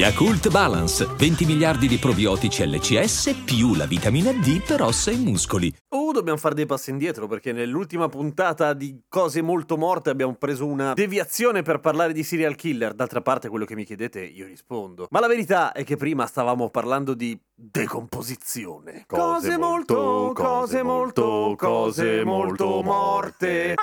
Yakult Balance, 20 miliardi di probiotici LCS più la vitamina D per ossa e muscoli. Uh, dobbiamo fare dei passi indietro perché nell'ultima puntata di Cose molto morte abbiamo preso una deviazione per parlare di serial killer. D'altra parte quello che mi chiedete io rispondo. Ma la verità è che prima stavamo parlando di decomposizione. Cose molto, cose molto, cose molto morte.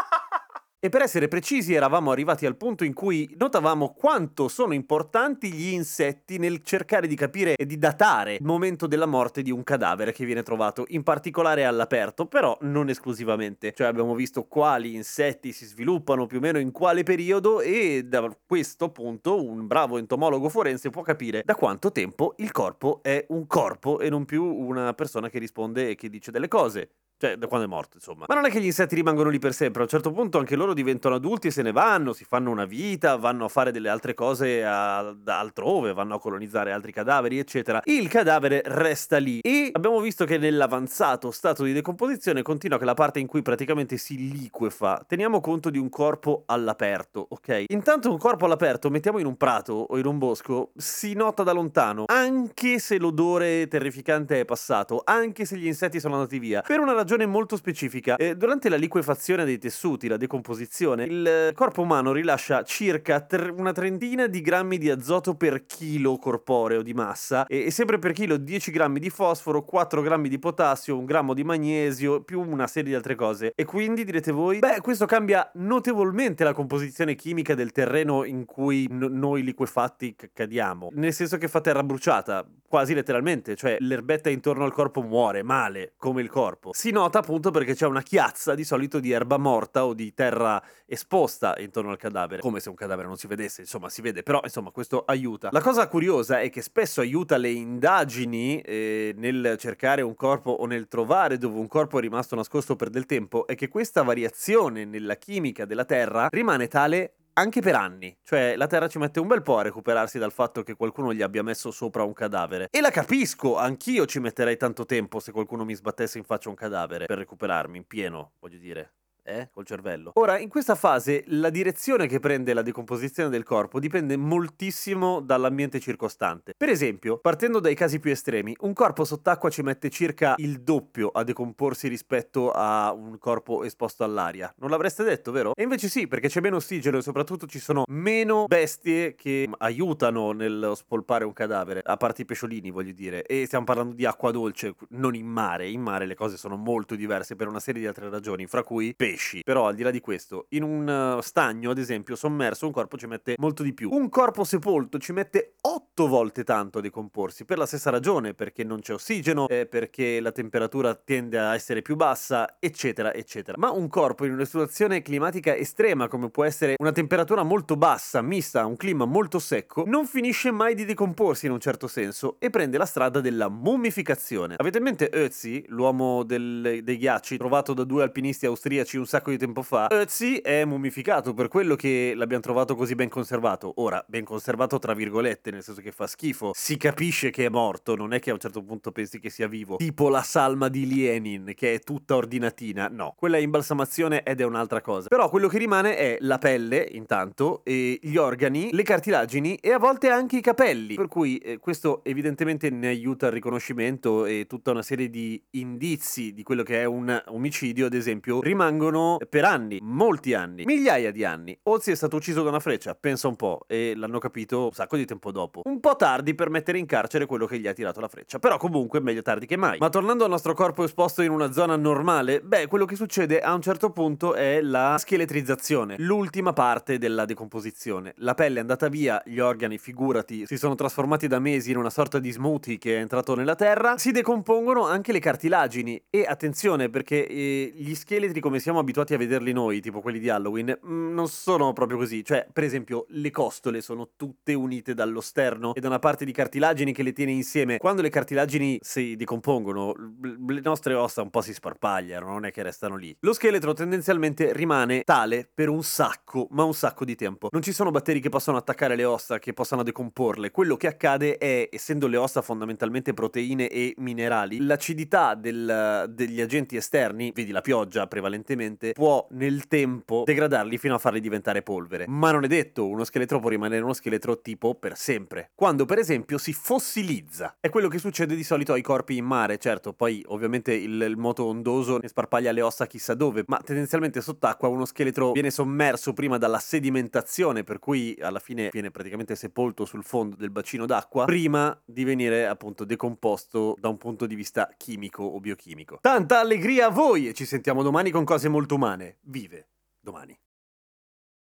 E per essere precisi eravamo arrivati al punto in cui notavamo quanto sono importanti gli insetti nel cercare di capire e di datare il momento della morte di un cadavere che viene trovato, in particolare all'aperto, però non esclusivamente. Cioè abbiamo visto quali insetti si sviluppano più o meno in quale periodo e da questo punto un bravo entomologo forense può capire da quanto tempo il corpo è un corpo e non più una persona che risponde e che dice delle cose. Cioè, da quando è morto, insomma. Ma non è che gli insetti rimangono lì per sempre. A un certo punto anche loro diventano adulti e se ne vanno, si fanno una vita, vanno a fare delle altre cose a, altrove, vanno a colonizzare altri cadaveri, eccetera. Il cadavere resta lì. E abbiamo visto che nell'avanzato stato di decomposizione continua che la parte in cui praticamente si liquefa. Teniamo conto di un corpo all'aperto, ok? Intanto un corpo all'aperto, mettiamo in un prato o in un bosco, si nota da lontano, anche se l'odore terrificante è passato, anche se gli insetti sono andati via. Per una ragione ragione molto specifica. Eh, durante la liquefazione dei tessuti, la decomposizione, il corpo umano rilascia circa tre, una trentina di grammi di azoto per chilo corporeo di massa e, e, sempre per chilo 10 grammi di fosforo, 4 grammi di potassio, un grammo di magnesio, più una serie di altre cose. E quindi direte voi, beh, questo cambia notevolmente la composizione chimica del terreno in cui n- noi liquefatti c- cadiamo. Nel senso che fa terra bruciata, quasi letteralmente, cioè l'erbetta intorno al corpo muore male, come il corpo. Si nota appunto perché c'è una chiazza di solito di erba morta o di terra esposta intorno al cadavere, come se un cadavere non si vedesse, insomma si vede, però insomma questo aiuta. La cosa curiosa è che spesso aiuta le indagini eh, nel cercare un corpo o nel trovare dove un corpo è rimasto nascosto per del tempo, è che questa variazione nella chimica della terra rimane tale anche per anni. Cioè, la Terra ci mette un bel po' a recuperarsi dal fatto che qualcuno gli abbia messo sopra un cadavere. E la capisco, anch'io ci metterei tanto tempo se qualcuno mi sbattesse in faccia un cadavere per recuperarmi in pieno, voglio dire eh, col cervello. Ora, in questa fase la direzione che prende la decomposizione del corpo dipende moltissimo dall'ambiente circostante. Per esempio, partendo dai casi più estremi, un corpo sott'acqua ci mette circa il doppio a decomporsi rispetto a un corpo esposto all'aria. Non l'avreste detto, vero? E invece sì, perché c'è meno ossigeno e soprattutto ci sono meno bestie che aiutano nel spolpare un cadavere, a parte i pesciolini, voglio dire. E stiamo parlando di acqua dolce, non in mare. In mare le cose sono molto diverse per una serie di altre ragioni, fra cui pesci pesci. Però al di là di questo, in un uh, stagno, ad esempio, sommerso, un corpo ci mette molto di più. Un corpo sepolto ci mette 8 volte tanto a decomporsi, per la stessa ragione, perché non c'è ossigeno, eh, perché la temperatura tende a essere più bassa, eccetera, eccetera. Ma un corpo in una situazione climatica estrema, come può essere una temperatura molto bassa, mista a un clima molto secco, non finisce mai di decomporsi in un certo senso e prende la strada della mummificazione. Avete in mente Ötzi, l'uomo del, dei ghiacci, trovato da due alpinisti austriaci un sacco di tempo fa, Ötzi è mummificato per quello che l'abbiamo trovato così ben conservato. Ora, ben conservato tra virgolette, nel senso che fa schifo. Si capisce che è morto, non è che a un certo punto pensi che sia vivo. Tipo la salma di Lenin, che è tutta ordinatina. No, quella è imbalsamazione ed è un'altra cosa. Però quello che rimane è la pelle, intanto, e gli organi, le cartilagini e a volte anche i capelli. Per cui eh, questo evidentemente ne aiuta il riconoscimento e tutta una serie di indizi di quello che è un omicidio, ad esempio, rimangono sono per anni, molti anni, migliaia di anni. Ozzy è stato ucciso da una freccia, pensa un po', e l'hanno capito un sacco di tempo dopo. Un po' tardi per mettere in carcere quello che gli ha tirato la freccia, però comunque meglio tardi che mai. Ma tornando al nostro corpo esposto in una zona normale, beh, quello che succede a un certo punto è la scheletrizzazione, l'ultima parte della decomposizione. La pelle è andata via, gli organi, figurati, si sono trasformati da mesi in una sorta di smoothie che è entrato nella terra, si decompongono anche le cartilagini e attenzione perché eh, gli scheletri come siamo abituati abituati a vederli noi, tipo quelli di Halloween, mm, non sono proprio così. Cioè, per esempio, le costole sono tutte unite dallo sterno e da una parte di cartilagini che le tiene insieme. Quando le cartilagini si decompongono, le nostre ossa un po' si sparpagliano, non è che restano lì. Lo scheletro tendenzialmente rimane tale per un sacco, ma un sacco di tempo. Non ci sono batteri che possono attaccare le ossa, che possano decomporle. Quello che accade è, essendo le ossa fondamentalmente proteine e minerali, l'acidità del, degli agenti esterni, vedi la pioggia prevalentemente, può nel tempo degradarli fino a farli diventare polvere. Ma non è detto, uno scheletro può rimanere uno scheletro tipo per sempre. Quando per esempio si fossilizza. È quello che succede di solito ai corpi in mare, certo, poi ovviamente il, il moto ondoso ne sparpaglia le ossa chissà dove, ma tendenzialmente sott'acqua uno scheletro viene sommerso prima dalla sedimentazione, per cui alla fine viene praticamente sepolto sul fondo del bacino d'acqua, prima di venire appunto decomposto da un punto di vista chimico o biochimico. Tanta allegria a voi e ci sentiamo domani con cose molto umane. Vive domani.